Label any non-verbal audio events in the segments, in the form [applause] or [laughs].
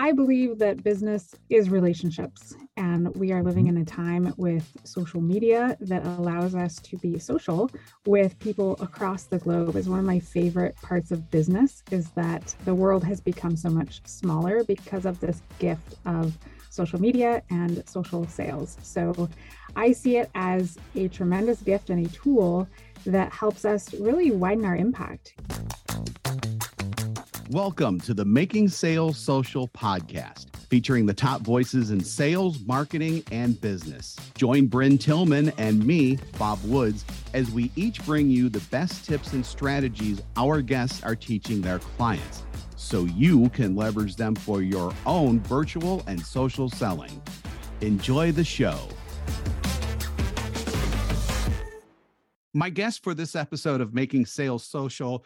I believe that business is relationships, and we are living in a time with social media that allows us to be social with people across the globe. Is one of my favorite parts of business is that the world has become so much smaller because of this gift of social media and social sales. So I see it as a tremendous gift and a tool that helps us really widen our impact. Welcome to the Making Sales Social podcast, featuring the top voices in sales, marketing, and business. Join Brynne Tillman and me, Bob Woods, as we each bring you the best tips and strategies our guests are teaching their clients so you can leverage them for your own virtual and social selling. Enjoy the show. My guest for this episode of Making Sales Social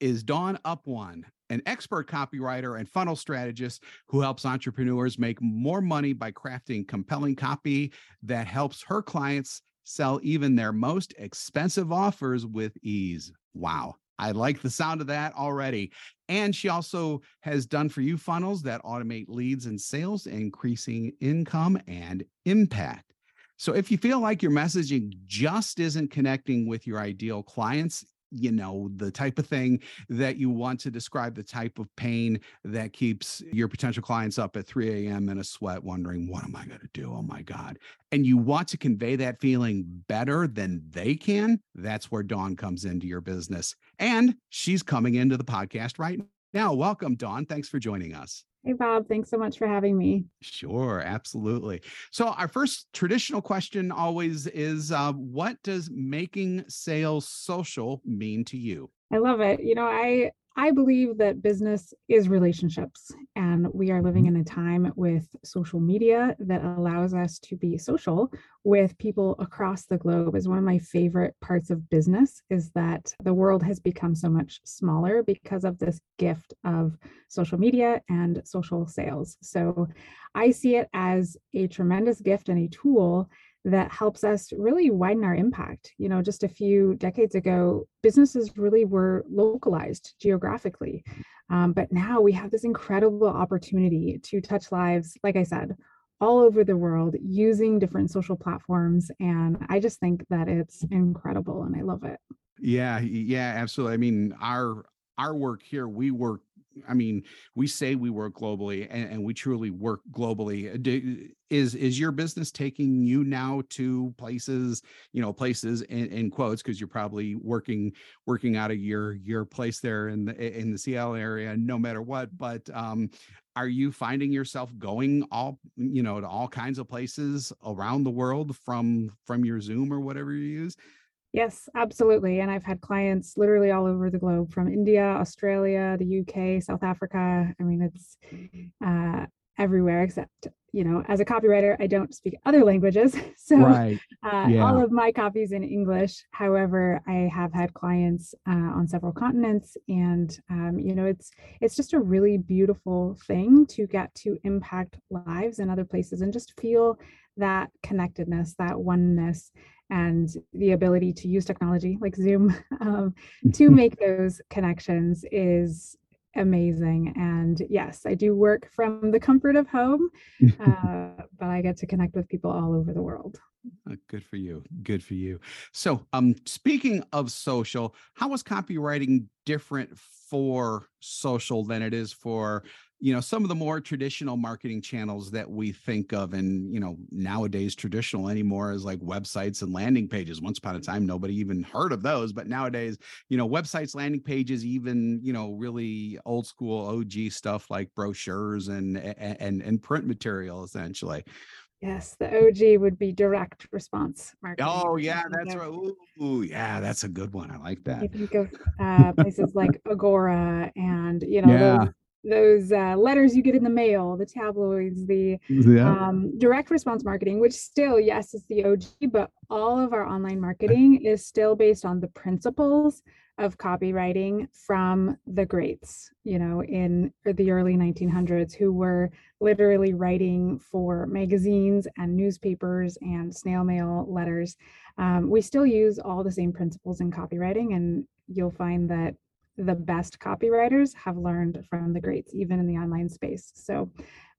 is Dawn Apuan, an expert copywriter and funnel strategist who helps entrepreneurs make more money by crafting compelling copy that helps her clients sell even their most expensive offers with ease. Wow. I like the sound of that already. And she also has done for you funnels that automate leads and sales, increasing income and impact. So if you feel like your messaging just isn't connecting with your ideal clients, you know, the type of thing that you want to describe the type of pain that keeps your potential clients up at 3 a.m. in a sweat, wondering, what am I going to do? Oh my God. And you want to convey that feeling better than they can. That's where Dawn comes into your business. And she's coming into the podcast right now. Welcome, Dawn. Thanks for joining us. Hey, Bob. Thanks so much for having me. Sure, absolutely. So, our first traditional question always is uh, what does making sales social mean to you? I love it. You know, I I believe that business is relationships, and we are living mm-hmm. in a time with social media that allows us to be social with people across the globe. Is one of my favorite parts of business is that the world has become so much smaller because of this gift of social media and social sales. So I see it as a tremendous gift and a tool that helps us really widen our impact. You know, just a few decades ago, businesses really were localized geographically. Um, but now we have this incredible opportunity to touch lives, like I said, all over the world using different social platforms. And I just think that it's incredible and I love it. Yeah, yeah, absolutely. I mean, our our work here, we work I mean, we say we work globally and, and we truly work globally. Uh, is is your business taking you now to places, you know, places in, in quotes because you're probably working working out of your your place there in the in the Seattle area, no matter what. But um, are you finding yourself going all you know to all kinds of places around the world from from your Zoom or whatever you use? Yes, absolutely. And I've had clients literally all over the globe from India, Australia, the UK, South Africa. I mean, it's uh, everywhere except, you know, as a copywriter, I don't speak other languages. [laughs] So right. uh, yeah. all of my copies in English. However, I have had clients uh, on several continents. And, um, you know, it's, it's just a really beautiful thing to get to impact lives in other places and just feel that connectedness, that oneness and the ability to use technology like Zoom [laughs] um, to [laughs] make those connections is amazing. And yes, I do work from the comfort of home, [laughs] uh, but I get to connect with people all over the world. Uh, good for you. Good for you. So, um, speaking of social, how is copywriting different for social than it is for you know some of the more traditional marketing channels that we think of and you know nowadays traditional anymore is like websites and landing pages once upon a time nobody even heard of those but nowadays you know websites landing pages even you know really old school og stuff like brochures and and and print material essentially Yes, the OG would be direct response marketing. Oh yeah, that's right. Ooh, yeah, that's a good one. I like that. You think of uh, places like Agora and you know [laughs] yeah those uh, letters you get in the mail, the tabloids, the yeah. um, direct response marketing, which still, yes, is the OG, but all of our online marketing is still based on the principles of copywriting from the greats, you know, in the early 1900s, who were literally writing for magazines and newspapers and snail mail letters. Um, we still use all the same principles in copywriting, and you'll find that the best copywriters have learned from the greats, even in the online space. So,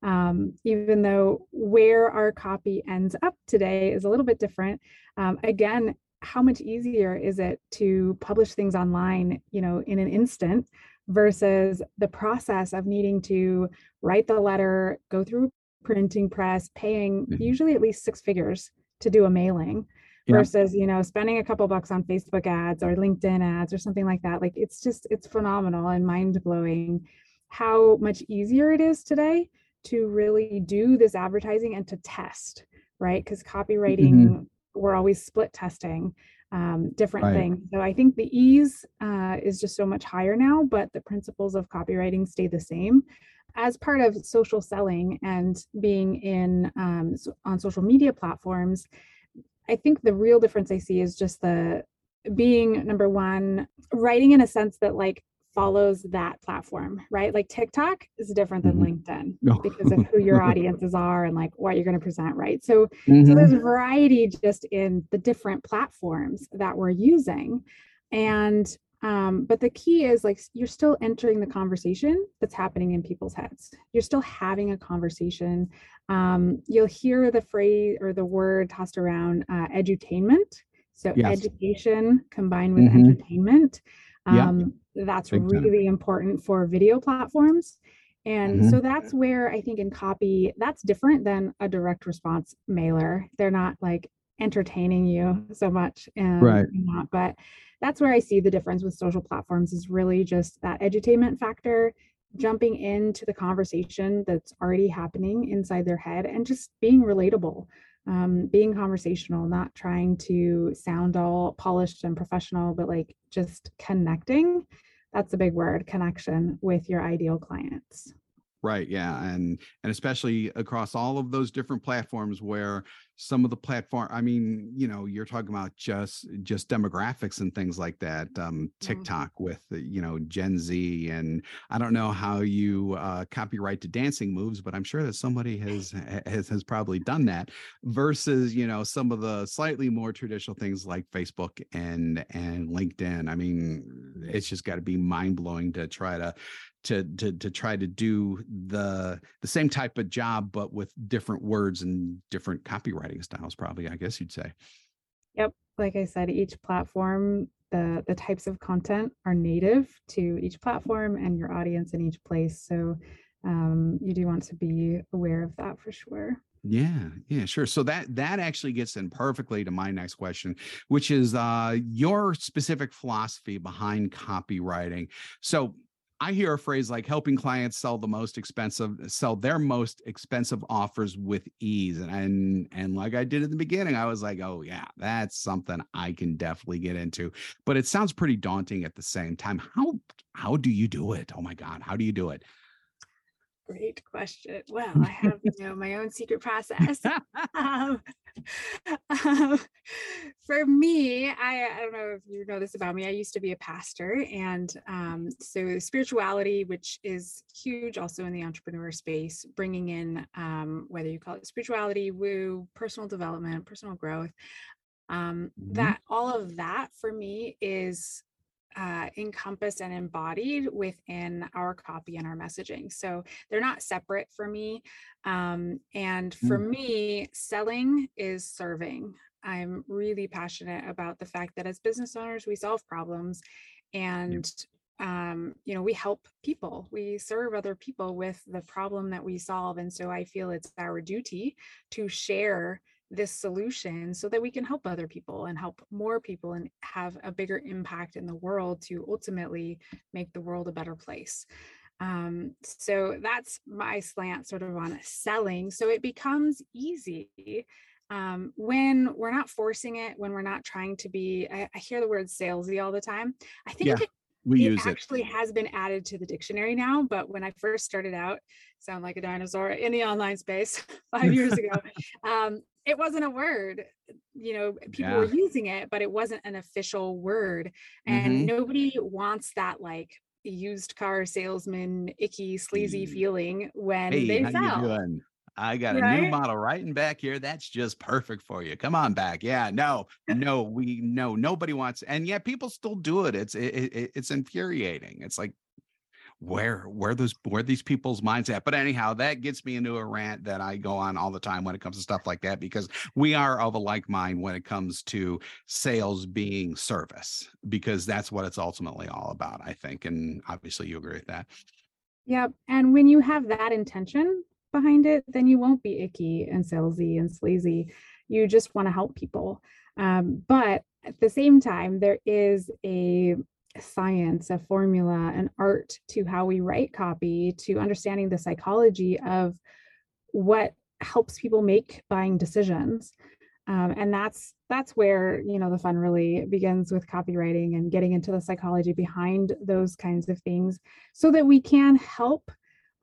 um, even though where our copy ends up today is a little bit different, um, again, how much easier is it to publish things online, you know, in an instant versus the process of needing to write the letter, go through printing press, paying mm-hmm. usually at least six figures to do a mailing versus you know spending a couple bucks on facebook ads or linkedin ads or something like that. Like it's just it's phenomenal and mind-blowing how much easier it is today to really do this advertising and to test right? Because copywriting mm-hmm. we're always split testing um, different right. things. So i think the ease uh, is just so much higher now but the principles of copywriting stay the same as part of social selling and being in um, on social media platforms I think the real difference I see is just the being number one, writing in a sense that like follows that platform, right? Like TikTok is different than mm-hmm. LinkedIn [laughs] no. because of who your [laughs] audiences are and like what you're going to present, right? So, mm-hmm. so there's variety just in the different platforms that we're using. And um, but the key is like you're still entering the conversation that's happening in people's heads. You're still having a conversation. Um, you'll hear the phrase or the word tossed around uh, edutainment. So yes. education combined with mm-hmm. entertainment. Um, yeah. That's Big really time. important for video platforms. And mm-hmm. so that's where I think in copy, that's different than a direct response mailer. They're not like entertaining you so much and right. not, but that's where I see the difference with social platforms is really just that edutainment factor, jumping into the conversation that's already happening inside their head and just being relatable, um, being conversational, not trying to sound all polished and professional, but like just connecting. That's a big word connection with your ideal clients. Right. Yeah. And and especially across all of those different platforms where some of the platform, I mean, you know, you're talking about just just demographics and things like that. Um, TikTok mm-hmm. with you know Gen Z, and I don't know how you uh, copyright to dancing moves, but I'm sure that somebody has has has probably done that. Versus you know some of the slightly more traditional things like Facebook and and LinkedIn. I mean, it's just got to be mind blowing to try to to to to try to do the the same type of job but with different words and different copywriting styles probably i guess you'd say yep like i said each platform the the types of content are native to each platform and your audience in each place so um, you do want to be aware of that for sure yeah, yeah, sure. So that that actually gets in perfectly to my next question, which is uh your specific philosophy behind copywriting. So I hear a phrase like helping clients sell the most expensive, sell their most expensive offers with ease. And, and and like I did in the beginning, I was like, oh yeah, that's something I can definitely get into. But it sounds pretty daunting at the same time. How how do you do it? Oh my God, how do you do it? Great question. Well, I have you know my own secret process. [laughs] um, [laughs] um, for me, I, I don't know if you know this about me. I used to be a pastor, and um, so spirituality, which is huge, also in the entrepreneur space, bringing in um, whether you call it spirituality, woo, personal development, personal growth. Um, mm-hmm. That all of that for me is uh, encompassed and embodied within our copy and our messaging. So they're not separate for me. Um, and for mm. me, selling is serving. I'm really passionate about the fact that as business owners, we solve problems and um, you know, we help people, we serve other people with the problem that we solve. And so I feel it's our duty to share this solution so that we can help other people and help more people and have a bigger impact in the world to ultimately make the world a better place. Um, so that's my slant sort of on selling. So it becomes easy um, when we're not forcing it, when we're not trying to be, I, I hear the word salesy all the time. I think yeah, it, we it actually it. has been added to the dictionary now, but when I first started out, sound like a dinosaur in the online space [laughs] five years ago, [laughs] um, it wasn't a word you know people yeah. were using it but it wasn't an official word and mm-hmm. nobody wants that like used car salesman icky sleazy feeling when hey, they sell I got a new model right in back here. That's just perfect for you. Come on back. Yeah, no, no, we no, nobody wants, and yet people still do it. It's it, it, it's infuriating. It's like where where those where these people's minds at. But anyhow, that gets me into a rant that I go on all the time when it comes to stuff like that because we are of a like mind when it comes to sales being service because that's what it's ultimately all about. I think, and obviously you agree with that. Yep. And when you have that intention behind it, then you won't be icky and salesy and sleazy. You just want to help people. Um, but at the same time, there is a science, a formula, an art to how we write copy, to understanding the psychology of what helps people make buying decisions. Um, and that's that's where you know the fun really begins with copywriting and getting into the psychology behind those kinds of things so that we can help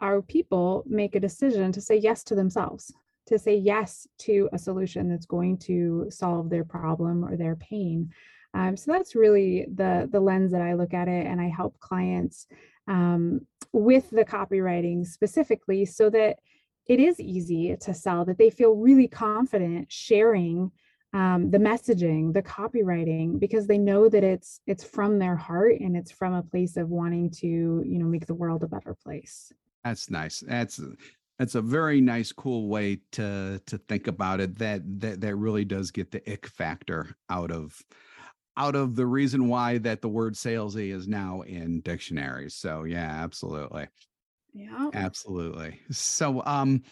our people make a decision to say yes to themselves to say yes to a solution that's going to solve their problem or their pain um, so that's really the the lens that i look at it and i help clients um, with the copywriting specifically so that it is easy to sell that they feel really confident sharing um, the messaging the copywriting because they know that it's it's from their heart and it's from a place of wanting to you know make the world a better place That's nice. That's that's a very nice, cool way to to think about it. That that that really does get the ick factor out of out of the reason why that the word salesy is now in dictionaries. So yeah, absolutely. yeah Absolutely. So, um,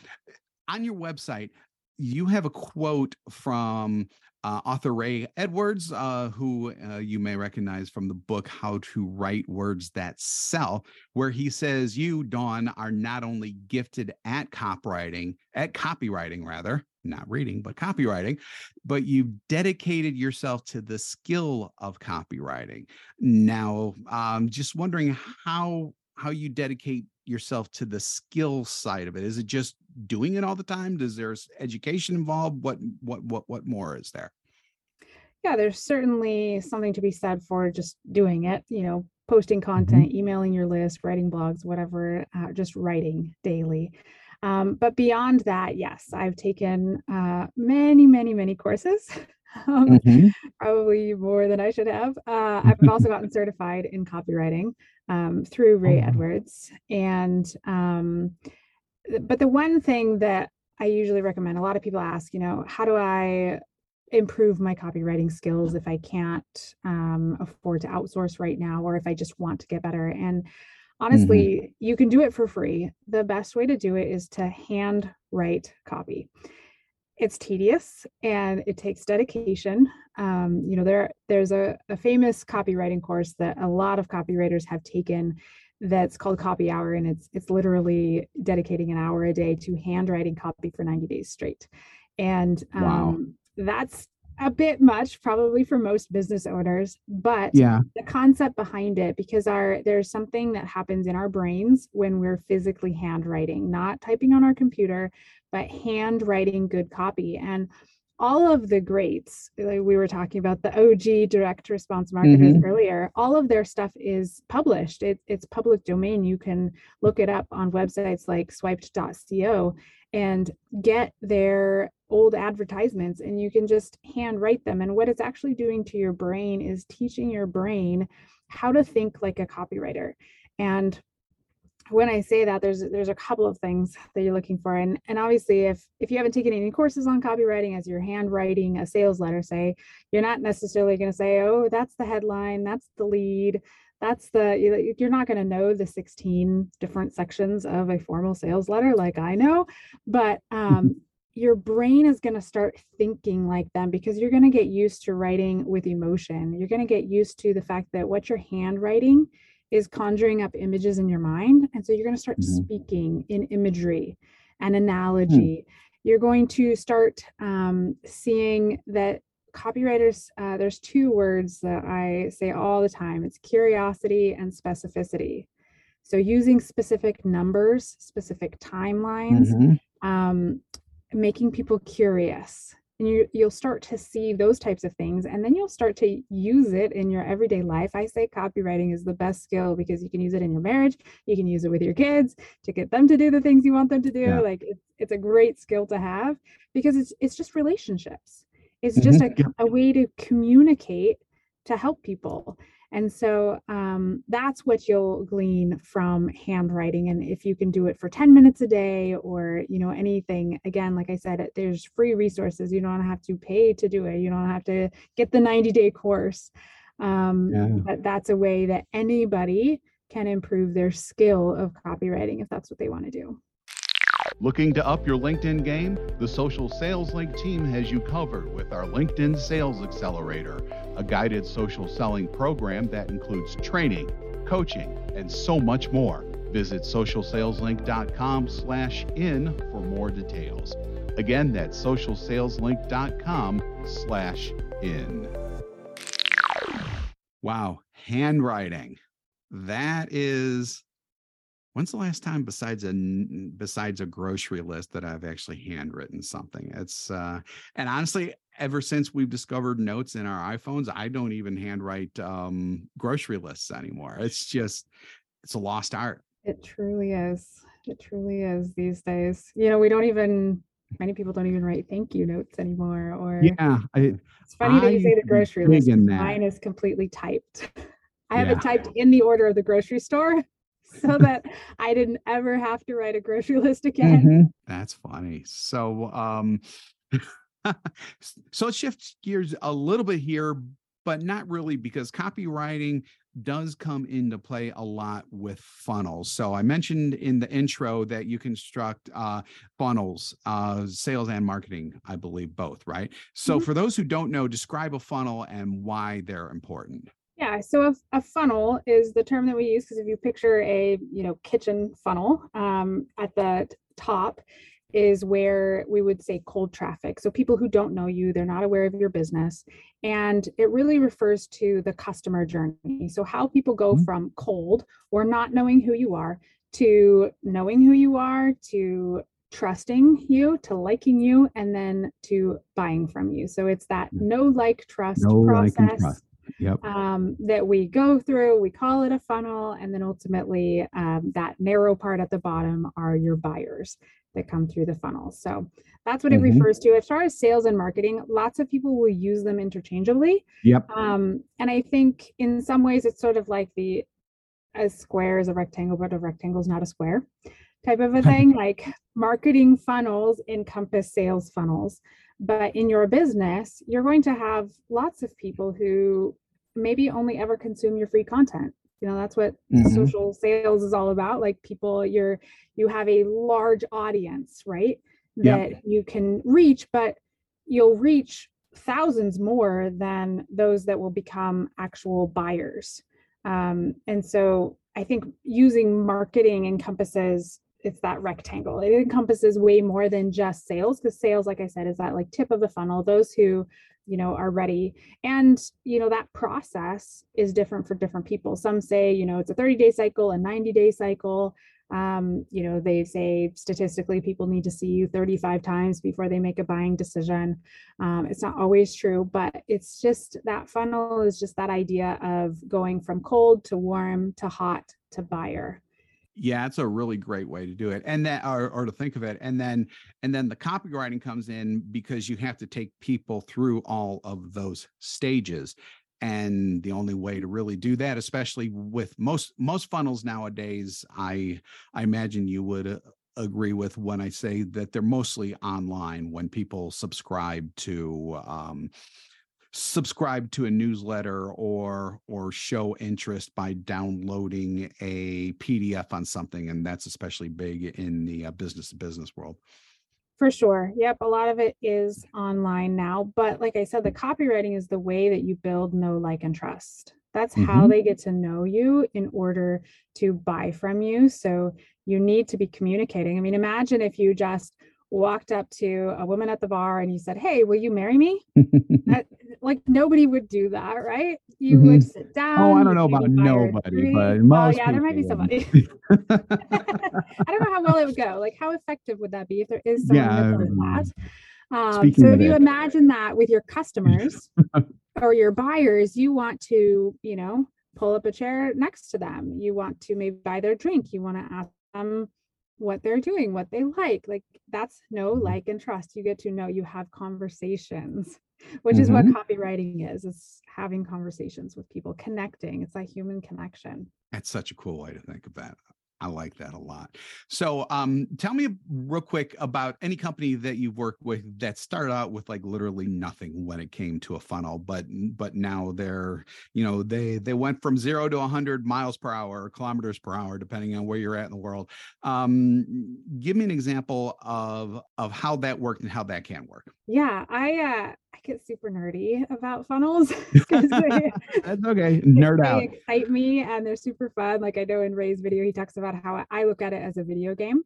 on your website, you have a quote from uh, author Ray Edwards, uh, who uh, you may recognize from the book How to Write Words That Sell, where he says, You, Dawn, are not only gifted at copywriting, at copywriting, rather, not reading, but copywriting, but you've dedicated yourself to the skill of copywriting. Now, um, just wondering how how you dedicate yourself to the skill side of it is it just doing it all the time? Does there's education involved? What what what what more is there? Yeah there's certainly something to be said for just doing it you know posting content emailing your list writing blogs whatever uh, just writing daily. Um, but beyond that yes i've taken uh, many many many courses [laughs] um, probably more than i should have. Uh, i've also [laughs] gotten certified in copywriting um, through ray Oh. edwards. And um, but the one thing that I usually recommend, a lot of people ask, you know, how do I improve my copywriting skills if I can't um, afford to outsource right now, or if I just want to get better? And honestly, you can do it for free. The best way to do it is to hand write copy. It's tedious and it takes dedication. Um, you know, there there's a, a famous copywriting course that a lot of copywriters have taken that's called copy hour and it's it's literally dedicating an hour a day to handwriting copy for 90 days straight. And um, Wow. that's a bit much probably for most business owners but yeah. the concept behind it because our there's something that happens in our brains when we're physically handwriting not typing on our computer but handwriting good copy. And all of the greats like we were talking about the og direct response marketers Mhm. earlier all of their stuff is published. It, it's public domain. You can look it up on websites like swiped.co and get their old advertisements and you can just hand write them. And what it's actually doing to your brain is teaching your brain how to think like a copywriter. And when I say that, there's there's a couple of things that you're looking for, and and obviously, if if you haven't taken any courses on copywriting as you're handwriting a sales letter, say you're not necessarily going to say, oh, that's the headline, that's the lead, that's the you- you're not going to know the 16 different sections of a formal sales letter like I know, but um, your brain is going to start thinking like them because you're going to get used to writing with emotion. You're going to get used to the fact that what you're handwriting is conjuring up images in your mind. And so you're going to start Mhm. speaking in imagery and analogy. You're going to start um, seeing that copywriters, uh, there's two words that I say all the time it's curiosity and specificity. So using specific numbers, specific timelines, Mhm. um, making people curious and you you'll start to see those types of things and then you'll start to use it in your everyday life. I say copywriting is the best skill because you can use it in your marriage you can use it with your kids to get them to do the things you want them to do. Yeah. like it's, it's a great skill to have because it's it's just relationships. It's just mm-hmm. a, a way to communicate to help people and so um, that's what you'll glean from handwriting. And if you can do it for 10 minutes a day or, you know, anything, again, like I said, there's free resources. You don't have to pay to do it. You don't have to get the 90 day course. Um, yeah. but that's a way that anybody can improve their skill of copywriting if that's what they want to do. Looking to up your LinkedIn game? The Social Sales Link team has you covered with our LinkedIn Sales Accelerator, a guided social selling program that includes training, coaching, and so much more. Visit socialsaleslink.com slash in for more details. Again, that's socialsaleslink.com slash in. Wow, handwriting. That is when's the last time besides a besides a grocery list that I've actually handwritten something? It's uh and honestly, ever since we've discovered notes in our iPhones, I don't even handwrite um grocery lists anymore. It's just it's a lost art. It truly is. It truly is these days. You know, we don't even many people don't even write thank you notes anymore or yeah I, it's funny I that you say the grocery list mine is completely typed [laughs] i have yeah. it typed in the order of the grocery store [laughs] so that I didn't ever have to write a grocery [laughs] list again. Mm-hmm. That's funny. So, um, [laughs] so let's shift gears a little bit here, but not really because copywriting does come into play a lot with funnels. So I mentioned in the intro that you construct uh, funnels, uh, sales and marketing, I believe both, right? So mm-hmm. for those who don't know, describe a funnel and why they're important. Yeah, so a, a funnel is the term that we use because if you picture a you know kitchen funnel um, at the top is where we would say cold traffic. So people who don't know you, they're not aware of your business, and it really refers to the customer journey. So how people go mm-hmm. from cold or not knowing who you are to knowing who you are to trusting you to liking you and then to buying from you so it's that no like trust no process like trust yep. um, that we go through. We call it a funnel. And then ultimately, um, that narrow part at the bottom are your buyers that come through the funnel. So that's what mm-hmm. it refers to. As far as sales and marketing, lots of people will use them interchangeably. Yep. Um, and I think in some ways, it's sort of like the a square is a rectangle, but a rectangle is not a square type of a [laughs] thing. like marketing funnels encompass sales funnels. But in your business, you're going to have lots of people who maybe only ever consume your free content. You know, that's what mm-hmm. social sales is all about. Like people, you're you have a large audience, right? That yep. you can reach, but you'll reach thousands more than those that will become actual buyers. Um, and so I think using marketing encompasses it's that rectangle. It encompasses way more than just sales because sales, like I said, is that like tip of the funnel. Those who, you know, are ready. And, you know, that process is different for different people. Some say, you know, it's a 30 day cycle, a 90 day cycle. Um, you know, they say statistically people need to see you 35 times before they make a buying decision. Um, it's not always true, but it's just that funnel is just that idea of going from cold to warm to hot to buyer yeah it's a really great way to do it and then or, or to think of it and then and then the copywriting comes in because you have to take people through all of those stages and the only way to really do that especially with most most funnels nowadays i i imagine you would uh, agree with when i say that they're mostly online when people subscribe to um, subscribe to a newsletter or or show interest by downloading a pdf on something and that's especially big in the uh, business to business world. For sure. Yep a lot of it is online now but like i said the copywriting is the way that you build know like and trust. That's mm-hmm. how they get to know you in order to buy from you so you need to be communicating. I mean imagine if you just walked up to a woman at the bar and you said, Hey, will you marry me? [laughs] that, like nobody would do that, right? You mm-hmm. would sit down. Oh, I don't know about nobody, but most. Oh, yeah, there might be somebody. [laughs] I don't know how well it would go. Like, how effective would that be if there is someone yeah, that does that? Um, so if you that- imagine that with your customers [laughs] or your buyers, you want to, you know, pull up a chair next to them. You want to maybe buy their drink. You want to ask them what they're doing, what they like. Like that's know, Mhm. like, and trust. You get to know, you have conversations, [laughs] which is what Mhm. copywriting is. It's having conversations with people, connecting. It's like human connection. That's such a cool way to think of that. I like that a lot. So, um, tell me real quick about any company that you've worked with that started out with like literally nothing when it came to a funnel, but but now they're, you know, they they went from zero to 100 miles per hour or kilometers per hour, depending on where you're at in the world. Um, give me an example of of how that worked and how that can work. Yeah, I uh I get super nerdy about funnels. [laughs] they- [laughs] That's okay. [laughs] they- Nerd they out. excite me and they're super fun. Like I know in Ray's video, he talks about how I look at it as a video game.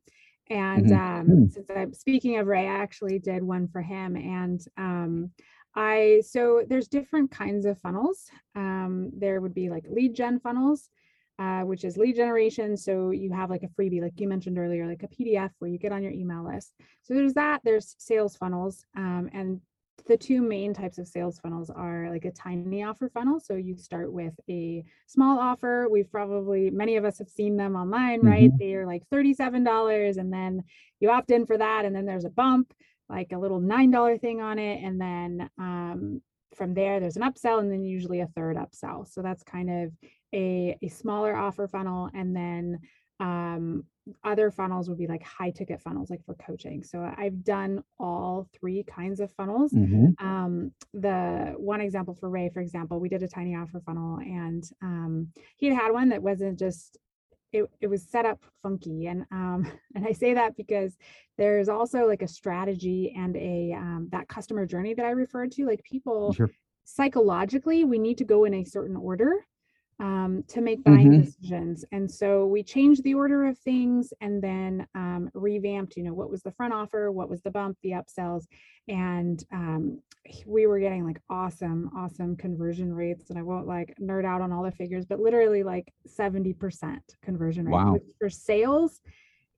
And Mhm. um, Mm. since I'm speaking of Ray, I actually did one for him. And um, I so there's different kinds of funnels. Um, there would be like lead gen funnels, uh, which is lead generation. So you have like a freebie, like you mentioned earlier, like a PDF where you get on your email list. So there's that. There's sales funnels, um, and the two main types of sales funnels are like a tiny offer funnel. So you start with a small offer. We've probably, many of us have seen them online, right? They're like $37 and then you opt in for that. And then there's a bump, like a little $9 thing on it. And then um, from there, there's an upsell and then usually a third upsell. So that's kind of a, a smaller offer funnel. And then um, other funnels would be like high ticket funnels, like for coaching. So I've done all three kinds of funnels Mhm. um the one example for ray for example we did a tiny offer funnel and um he had had one that wasn't just it, it was set up funky and um [laughs] and i say that because there's also like a strategy and a um, that customer journey that i referred to like people Sure. psychologically we need to go in a certain order um, to make buying Mhm. decisions. And so we changed the order of things and then um, revamped, you know, what was the front offer, what was the bump, the upsells. And um, we were getting like awesome, awesome conversion rates. And I won't like nerd out on all the figures, but literally like 70% conversion rate, Wow. which for sales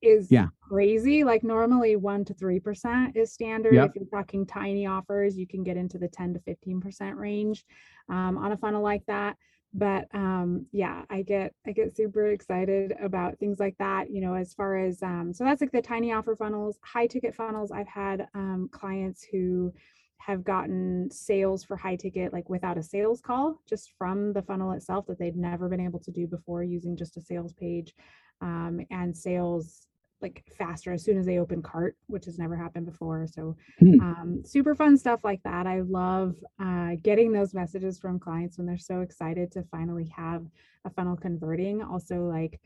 is Yeah. crazy. Like normally one to 3% is standard. Yep. If you're talking tiny offers, you can get into the 10 to 15% range um, on a funnel like that but um yeah i get i get super excited about things like that you know as far as um so that's like the tiny offer funnels high ticket funnels. I've had um clients who have gotten sales for high ticket like without a sales call just from the funnel itself that they'd never been able to do before using just a sales page um, and sales like faster as soon as they open cart which has never happened before so Hmm. um, super fun stuff like that. I love uh, getting those messages from clients when they're so excited to finally have a funnel converting. Also, like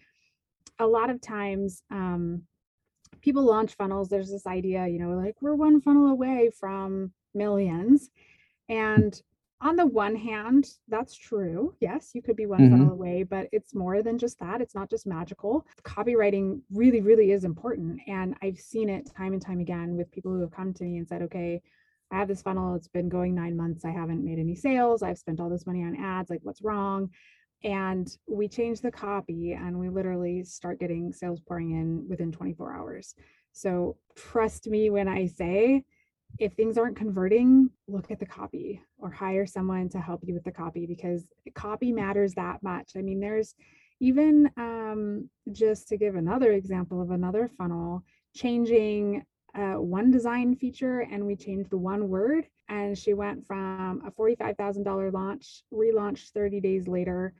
a lot of times, um, people launch funnels. There's this idea, you know, like we're one funnel away from millions. And on the one hand, that's true. Yes, you could be one Mhm. funnel away, but it's more than just that. It's not just magical. Copywriting really, really is important. And I've seen it time and time again with people who have come to me and said, okay, I have this funnel. It's been going nine months. I haven't made any sales. I've spent all this money on ads. Like, what's wrong? And we change the copy and we literally start getting sales pouring in within 24 hours. So trust me when I say, if things aren't converting, look at the copy or hire someone to help you with the copy because copy matters that much. I mean, there's even um, just to give another example of another funnel, changing uh, one design feature and we changed one word. And she went from a $45,000 launch, relaunched 30 days later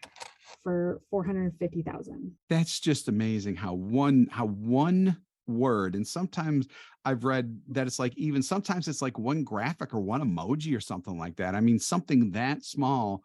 for 450,000. That's just amazing how one how one word and sometimes I've read that it's like even sometimes it's like one graphic or one emoji or something like that. I mean something that small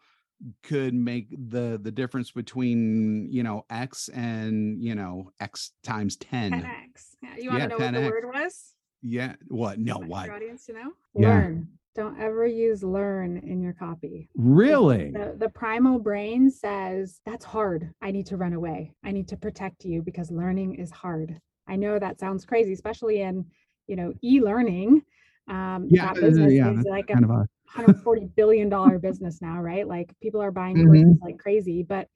could make the the difference between you know x and you know x times 10 10x. Yeah, you want Yeah, to know what the 10x. word was? yeah what no what Your audience to know? Yeah. Learn. Don't ever use learn in your copy. really The, the primal brain says, that's hard. I need to run away. I need to protect you because learning is hard. I know that sounds crazy, especially in, you know, e-learning. Um, yeah that uh, business yeah is that's like a kind of a 140 billion dollar business now, right? Like people are buying Mhm. courses like crazy, but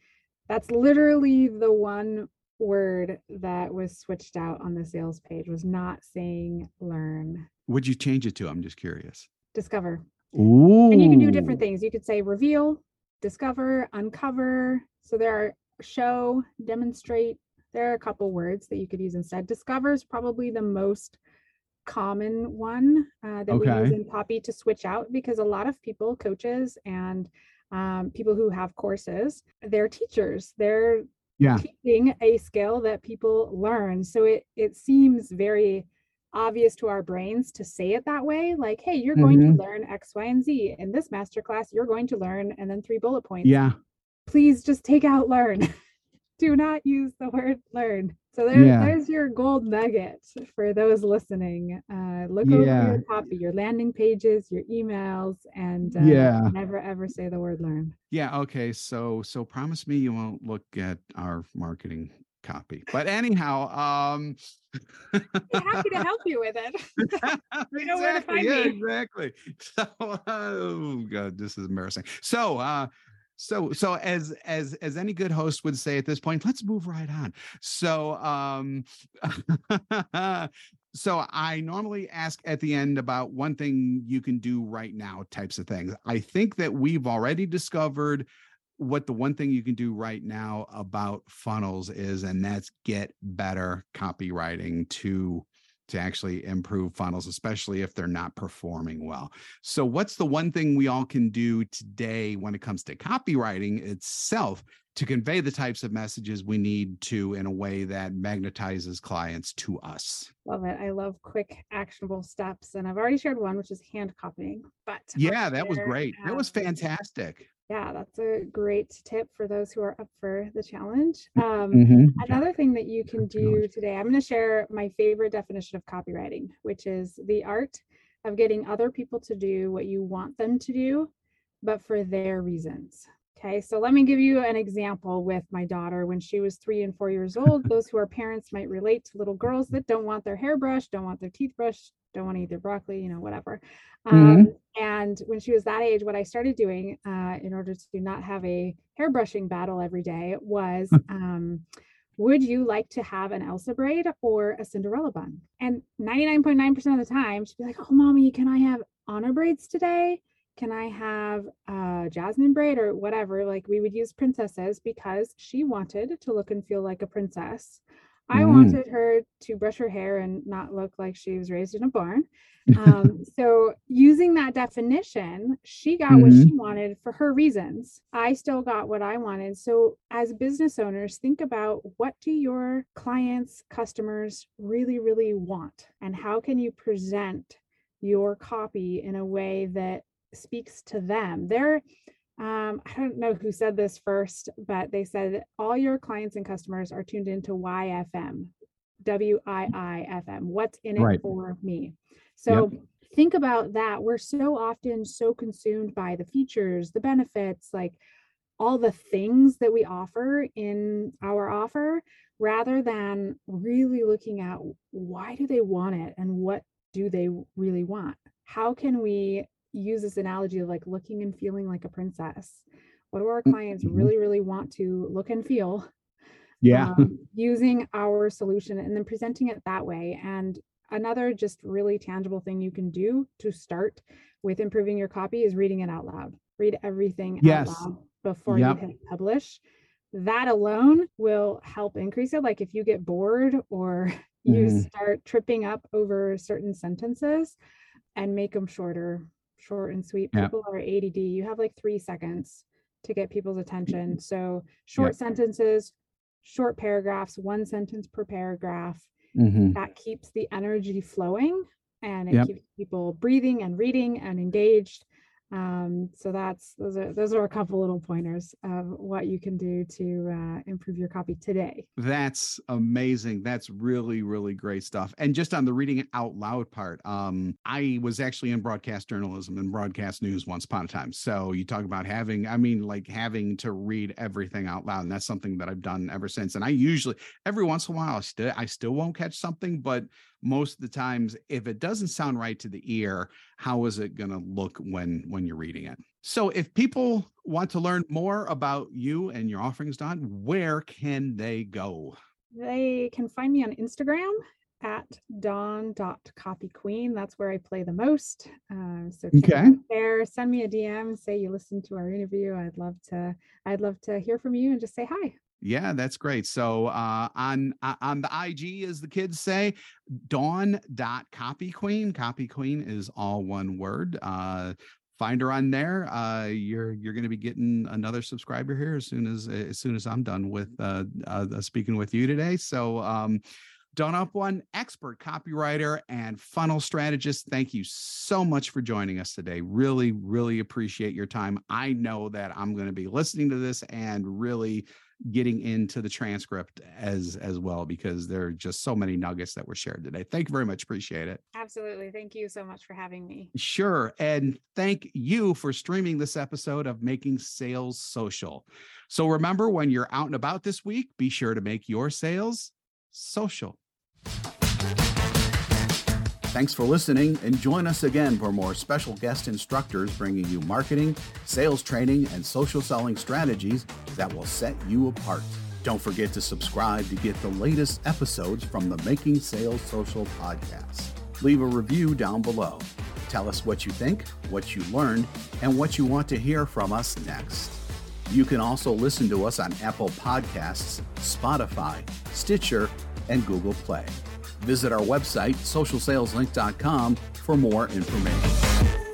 that's literally the one word that was switched out on the sales page was not saying learn, Would you change it to? I'm just curious. discover. Ooh. And you can do different things. You could say reveal, discover, uncover. So there are show, demonstrate. There are a couple words that you could use instead. Discover is probably the most common one uh, that we use in copy to switch out because a lot of people, coaches and um, people who have courses, they're teachers. They're Yeah. teaching a skill that people learn. So it it seems very obvious to our brains to say it that way like hey you're going Mhm. to learn x y and z in this masterclass you're going to learn and then three bullet points Yeah. please just take out learn [laughs] do not use the word learn so there, Yeah. there's your gold nugget for those listening uh, look over your copy your landing pages your emails and uh, Yeah. never ever say the word learn Yeah. Okay. So so promise me you won't look at our marketing copy. But anyhow, um Be happy to help you with it [laughs] You know where to find yeah, me. exactly. [laughs] So oh god, this is embarrassing. So uh so so as as as any good host would say at this point, let's move right on. So um [laughs] so I normally ask at the end about one thing you can do right now types of things. I think that we've already discovered what the one thing you can do right now about funnels is and that's get better copywriting to to actually improve funnels especially if they're not performing well so what's the one thing we all can do today when it comes to copywriting itself to convey the types of messages we need to in a way that magnetizes clients to us Love it. I love quick, actionable steps. And I've already shared one, which is hand copying. But yeah that was great that was fantastic Yeah, that's a great tip for those who are up for the challenge. Um, Mhm. Another thing that you can do today, I'm going to share my favorite definition of copywriting, which is the art of getting other people to do what you want them to do, but for their reasons. Okay, so let me give you an example with my daughter when she was three and four years old. [laughs] Those who are parents might relate to little girls that don't want their hair brushed, don't want their teeth brushed, don't want to eat their broccoli, you know, whatever. Um, and when she was that age, what I started doing uh, in order to not have a hairbrushing battle every day was [laughs] um, would you like to have an Elsa braid or a Cinderella bun? And 99.9% of the time, she'd be like, oh, mommy, can I have Anna braids today? Can I have uh, Jasmine braid or whatever? Like we would use princesses because she wanted to look and feel like a princess. I Mm. wanted her to brush her hair and not look like she was raised in a barn. [laughs] Um, so using that definition, she got what Mhm. she wanted for her reasons. I still got what I wanted. So as business owners, think about what do your clients, customers really, really want? And how can you present your copy in a way that speaks to them? They're um, I don't know who said this first, but they said all your clients and customers are tuned into YFM, W I I F M. What's in it Right. for me? So think about that. We're so often so consumed by the features, the benefits, like all the things that we offer in our offer, rather than really looking at why do they want it and what do they really want? How can we use this analogy of like looking and feeling like a princess? What do our clients Mhm. really, really want to look and feel? yeah um, using our solution and then presenting it that way. And another just really tangible thing you can do to start with improving your copy is reading it out loud. Read everything Yes. out loud before Yep. you hit publish. That alone will help increase it. Like if you get bored or [laughs] you Mhm. start tripping up over certain sentences and make them shorter, short and sweet. Yep. People are ADD. You have like three seconds to get people's attention. So short sentences, short paragraphs, one sentence per paragraph. Mhm. That keeps the energy flowing and it Yep. keeps people breathing and reading and engaged. Um, so that's those are those are a couple little pointers of what you can do to uh, improve your copy today. That's amazing. That's really, really great stuff. And just on the reading out loud part, um, I was actually in broadcast journalism and broadcast news once upon a time. So you talk about having, I mean, like having to read everything out loud. And that's something that I've done ever since. And I usually, every once in a while, I still, I still won't catch something, but most of the times, if it doesn't sound right to the ear, how is it going to look when when you're reading it? So if people want to learn more about you and your offerings, Dawn, where can they go? They can find me on Instagram at dawn.copyqueen. That's where I play the most. Uh, so Okay. there, send me a DM, say you listened to our interview. I'd love to, I'd love to hear from you and just say hi. Yeah, that's great. So uh, on uh, on the IG, as the kids say, dawn.copy queen. Copy queen is all one word. Uh, find her on there. Uh, you're you're going to be getting another subscriber here as soon as as soon as I'm done with uh, uh, speaking with you today. So um, Dawn Apuan, expert copywriter and funnel strategist. Thank you so much for joining us today. Really, really appreciate your time. I know that I'm going to be listening to this and really getting into the transcript as as well because there are just so many nuggets that were shared today. Thank you very much. Appreciate it. Absolutely. Thank you so much for having me. Sure. And thank you for streaming this episode of Making Sales Social. So remember, when you're out and about this week, be sure to make your sales social. Thanks for listening and join us again for more special guest instructors bringing you marketing, sales training, and social selling strategies that will set you apart. Don't forget to subscribe to get the latest episodes from the Making Sales Social podcast. Leave a review down below. Tell us what you think, what you learned, and what you want to hear from us next. You can also listen to us on Apple Podcasts, Spotify, Stitcher, and Google Play. Visit our website, socialsaleslink.com, for more information.